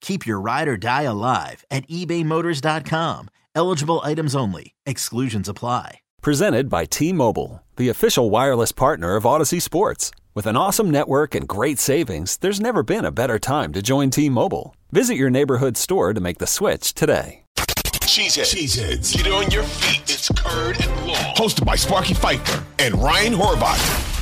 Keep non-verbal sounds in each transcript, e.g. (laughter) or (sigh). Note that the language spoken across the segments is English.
Keep your ride or die alive at ebaymotors.com. Eligible items only. Exclusions apply. Presented by T Mobile, the official wireless partner of Audacy Sports. With an awesome network and great savings, there's never been a better time to join T Mobile. Visit your neighborhood store to make the switch today. Cheeseheads. Cheeseheads. Get on your feet. It's Curd and Long. Hosted by Sparky Fifer and Ryan Horvath.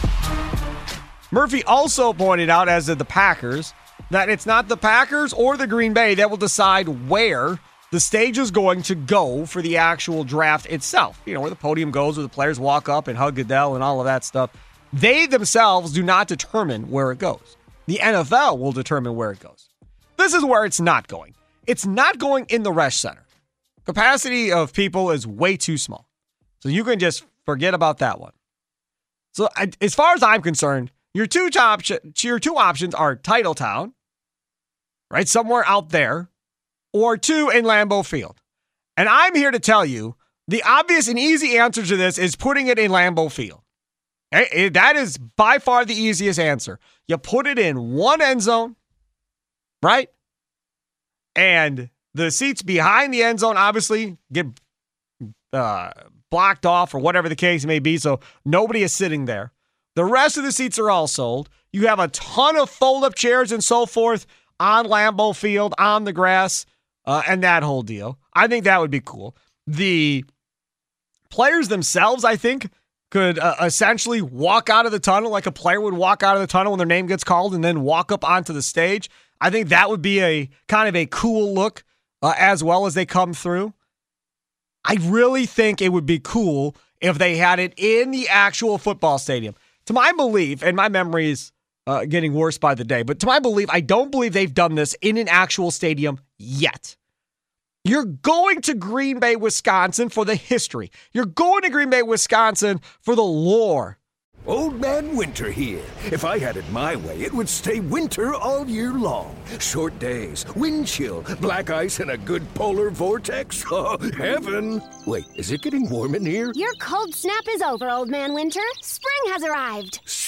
Murphy also pointed out, as did the Packers, that it's not the Packers or the Green Bay that will decide where the stage is going to go for the actual draft itself. You know, where the podium goes, where the players walk up and hug Goodell and all of that stuff. They themselves do not determine where it goes. The NFL will determine where it goes. This is where it's not going. It's not going in the Resch Center. Capacity of people is way too small. So you can just forget about that one. So as far as I'm concerned, your two top your two options are Titletown, right? Somewhere out there or two in Lambeau Field. And I'm here to tell you the obvious and easy answer to this is putting it in Lambeau Field. That is by far the easiest answer. You put it in one end zone, right? And the seats behind the end zone obviously get uh, blocked off or whatever the case may be. So nobody is sitting there. The rest of the seats are all sold. You have a ton of fold up chairs and so forth on Lambeau Field, on the grass uh, and that whole deal. I think that would be cool. The players themselves, I think, could uh, essentially walk out of the tunnel like a player would walk out of the tunnel when their name gets called and then walk up onto the stage. I think that would be a kind of a cool look uh, as well as they come through. I really think it would be cool if they had it in the actual football stadium. To my belief, and my memory is uh, getting worse by the day. But to my belief, I don't believe they've done this in an actual stadium yet. You're going to Green Bay, Wisconsin for the history. You're going to Green Bay, Wisconsin for the lore. Old Man Winter here. If I had it my way, it would stay winter all year long. Short days, wind chill, black ice, and a good polar vortex. (laughs) Oh, heaven! Wait, is it getting warm in here? Your cold snap is over, Old Man Winter. Spring has arrived.